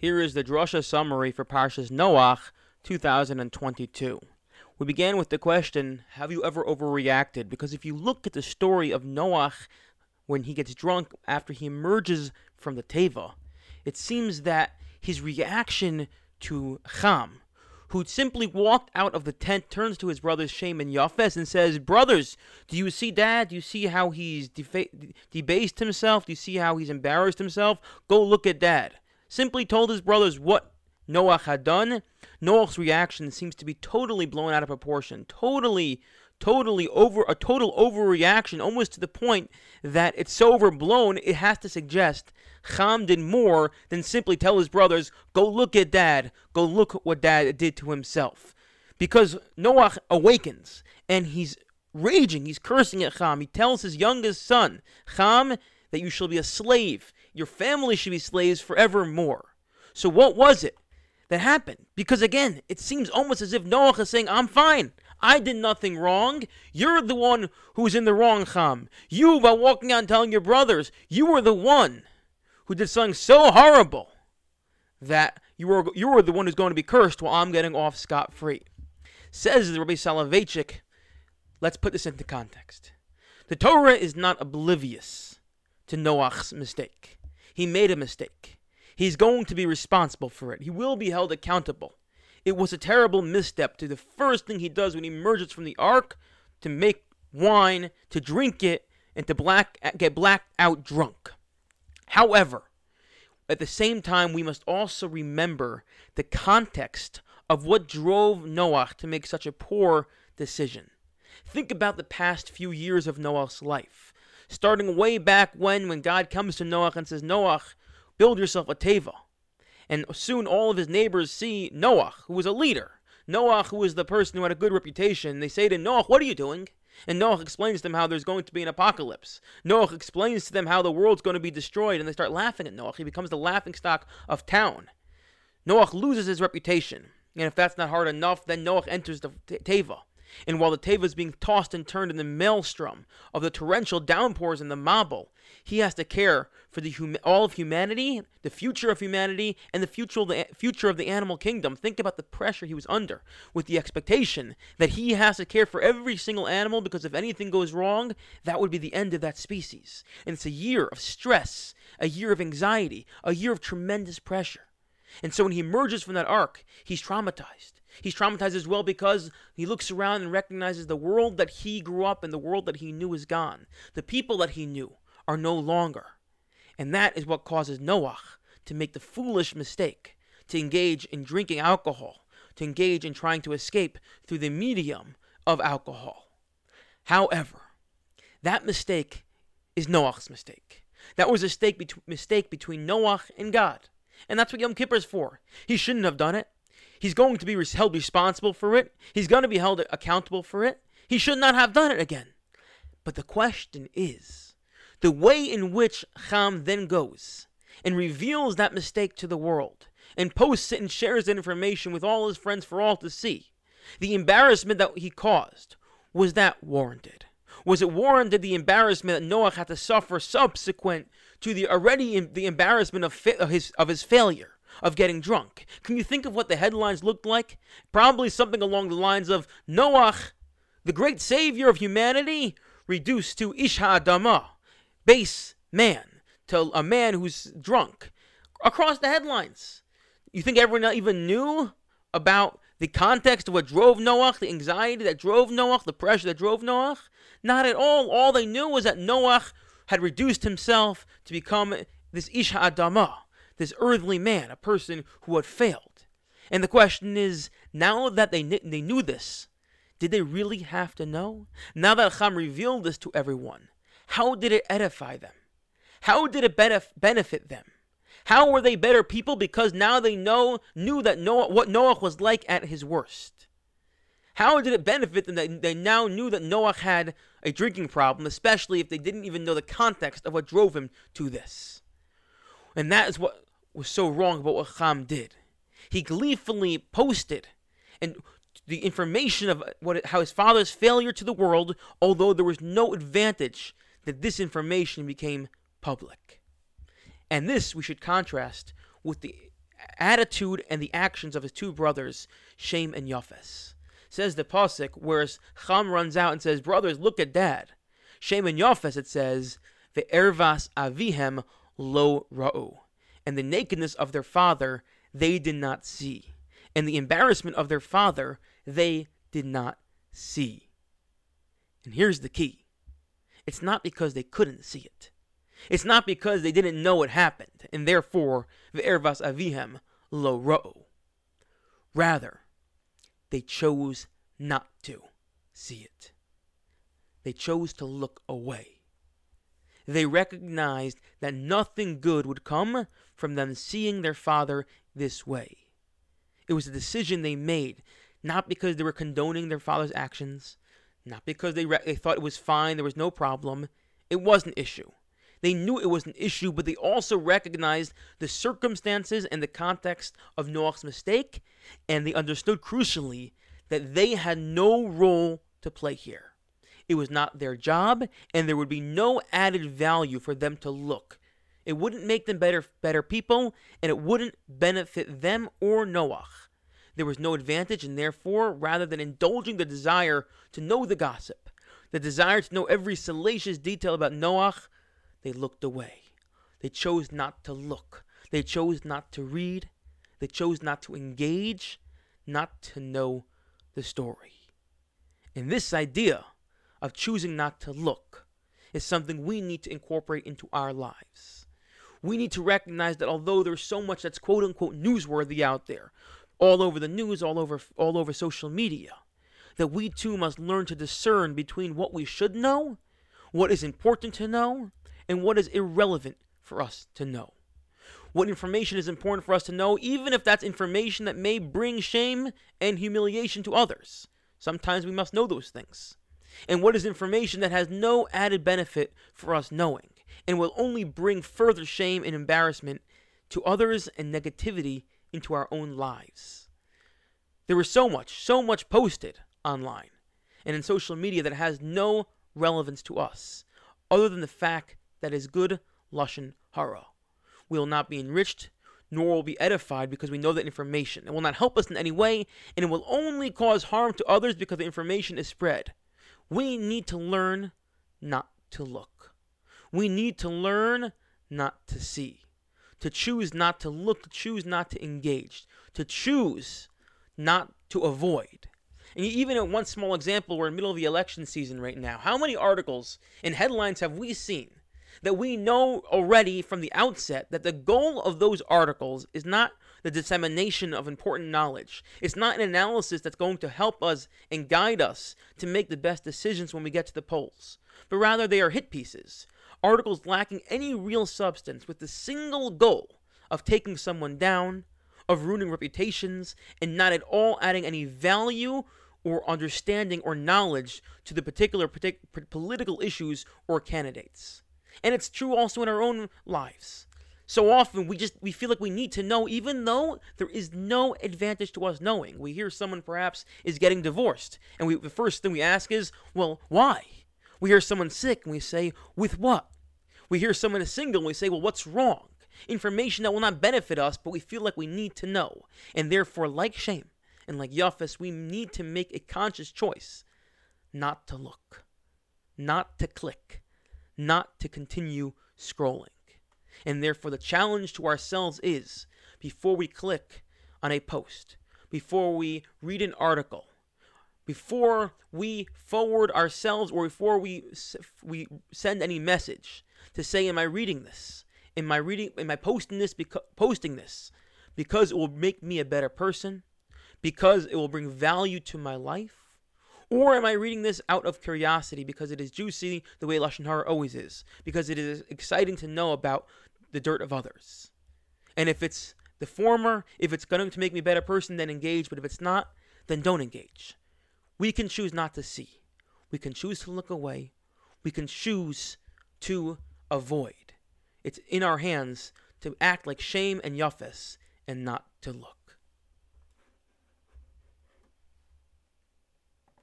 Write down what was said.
Here is the drasha summary for Parshas Noach 2022. We began with the question, have you ever overreacted? Because if you look at the story of Noach when he gets drunk after he emerges from the Teva, it seems that his reaction to Ham, who simply walked out of the tent, turns to his brothers Shem and Yafes and says, Brothers, do you see dad? Do you see how he's defa- debased himself? Do you see how he's embarrassed himself? Go look at dad. Simply told his brothers what Noach had done. Noach's reaction seems to be totally blown out of proportion, totally totally over a total overreaction, almost to the point that it's so overblown it has to suggest Ham did more than simply tell his brothers, "Go look at Dad. Go look what Dad did to himself," because Noah awakens and he's raging. He's cursing at Ham. He tells his youngest son, Ham, that you shall be a slave. Your family should be slaves forevermore. So what was it? that happened. Because again, it seems almost as if Noah is saying, I'm fine. I did nothing wrong. You're the one who's in the wrong, Ham. You, by walking out and telling your brothers, you were the one who did something so horrible that you were, you were the one who's going to be cursed while I'm getting off scot free. Says the Rabbi Soloveitchik, let's put this into context. The Torah is not oblivious to Noah's mistake. He made a mistake. He's going to be responsible for it. He will be held accountable. It was a terrible misstep to the first thing he does when he emerges from the ark to make wine, to drink it, and to black get blacked out drunk. However, at the same time, we must also remember the context of what drove Noah to make such a poor decision. Think about the past few years of Noah's life, starting way back when, when God comes to Noah and says, Noah, Build yourself a teva. And soon all of his neighbors see Noah, who was a leader. Noah, who was the person who had a good reputation. They say to Noah, What are you doing? And Noah explains to them how there's going to be an apocalypse. Noah explains to them how the world's going to be destroyed, and they start laughing at Noah. He becomes the laughing stock of town. Noah loses his reputation. And if that's not hard enough, then Noah enters the Teva. And while the Teva is being tossed and turned in the maelstrom of the torrential downpours in the Mabul, he has to care for the hum- all of humanity, the future of humanity, and the future of the future of the animal kingdom. Think about the pressure he was under, with the expectation that he has to care for every single animal because if anything goes wrong, that would be the end of that species. And it's a year of stress, a year of anxiety, a year of tremendous pressure. And so when he emerges from that ark, he's traumatized. He's traumatized as well because he looks around and recognizes the world that he grew up in, the world that he knew is gone. The people that he knew are no longer. And that is what causes Noah to make the foolish mistake to engage in drinking alcohol, to engage in trying to escape through the medium of alcohol. However, that mistake is Noah's mistake. That was a mistake between Noah and God. And that's what Yom Kippur is for. He shouldn't have done it. He's going to be held responsible for it. He's going to be held accountable for it. He should not have done it again. But the question is the way in which Ham then goes and reveals that mistake to the world and posts it and shares that information with all his friends for all to see. The embarrassment that he caused, was that warranted? Was it warranted the embarrassment that Noah had to suffer subsequent to the already the embarrassment of, fi- of his of his failure? Of getting drunk. Can you think of what the headlines looked like? Probably something along the lines of Noach, the great savior of humanity, reduced to Ish Ha'adama, base man, to a man who's drunk. Across the headlines. You think everyone even knew about the context of what drove Noach, the anxiety that drove Noach, the pressure that drove Noach? Not at all. All they knew was that Noach had reduced himself to become this Ish Ha'adama, this earthly man, a person who had failed. And the question is now that they, they knew this, did they really have to know? Now that Cham revealed this to everyone, how did it edify them? How did it benefit them? How were they better people because now they know knew that Noah what Noah was like at his worst? How did it benefit them that they now knew that Noah had a drinking problem, especially if they didn't even know the context of what drove him to this? And that is what was so wrong about what Ham did. He gleefully posted and the information of what how his father's failure to the world, although there was no advantage that this information became public. And this we should contrast with the attitude and the actions of his two brothers, Shem and Yafes. Says the pasuk, whereas Ham runs out and says, "Brothers, look at Dad." Shem and Yafes, it says, "Ve'ervas avihem lo ra'u," and the nakedness of their father they did not see, and the embarrassment of their father they did not see. And here's the key: it's not because they couldn't see it. It's not because they didn't know it happened, and therefore ve'ervas avihem lo ra'u. Rather, they chose not to see it. They chose to look away. They recognized that nothing good would come from them seeing their father this way. It was a decision they made, not because they were condoning their father's actions, not because they, re- they thought it was fine, there was no problem. It was an issue. They knew it was an issue, but they also recognized the circumstances and the context of Noach's mistake, and they understood crucially that they had no role to play here. It was not their job, and there would be no added value for them to look. It wouldn't make them better better people, and it wouldn't benefit them or Noach. There was no advantage, and therefore, rather than indulging the desire to know the gossip, the desire to know every salacious detail about Noach, they looked away. They chose not to look. They chose not to read. They chose not to engage, not to know the story. And this idea of choosing not to look is something we need to incorporate into our lives. We need to recognize that although there's so much that's quote unquote newsworthy out there, all over the news, all over all over social media, that we too must learn to discern between what we should know, what is important to know, and what is irrelevant for us to know. What information is important for us to know, even if that's information that may bring shame and humiliation to others. Sometimes we must know those things. And what is information that has no added benefit for us knowing and will only bring further shame and embarrassment to others and negativity into our own lives. There is so much, so much posted online and in social media that has no relevance to us, other than the fact that is good lashon hara. We will not be enriched, nor will be edified because we know that information. It will not help us in any way, and it will only cause harm to others because the information is spread. We need to learn not to look. We need to learn not to see. To choose not to look, to choose not to engage, to choose not to avoid. And even at one small example, we're in the middle of the election season right now. How many articles and headlines have we seen that we know already from the outset that the goal of those articles is not the dissemination of important knowledge. It's not an analysis that's going to help us and guide us to make the best decisions when we get to the polls, but rather they are hit pieces, articles lacking any real substance with the single goal of taking someone down, of ruining reputations, and not at all adding any value or understanding or knowledge to the particular partic- political issues or candidates. And it's true also in our own lives. So often we just we feel like we need to know even though there is no advantage to us knowing. We hear someone perhaps is getting divorced and we the first thing we ask is, "Well, why?" We hear someone sick and we say, "With what?" We hear someone is single and we say, "Well, what's wrong?" Information that will not benefit us, but we feel like we need to know. And therefore, like Shem and like Yafes, we need to make a conscious choice not to look, not to click, not to continue scrolling. And therefore, the challenge to ourselves is before we click on a post, before we read an article, before we forward ourselves or before we we send any message to say am i reading this? Am i reading am i posting this posting this because it will make me a better person? Because it will bring value to my life or am I reading this out of curiosity because it is juicy the way Lashon Hara always is? Because it is exciting to know about the dirt of others. And if it's the former, if it's going to make me a better person, then engage. But if it's not, then don't engage. We can choose not to see. We can choose to look away. We can choose to avoid. It's in our hands to act like Shem and Yafes and not to look.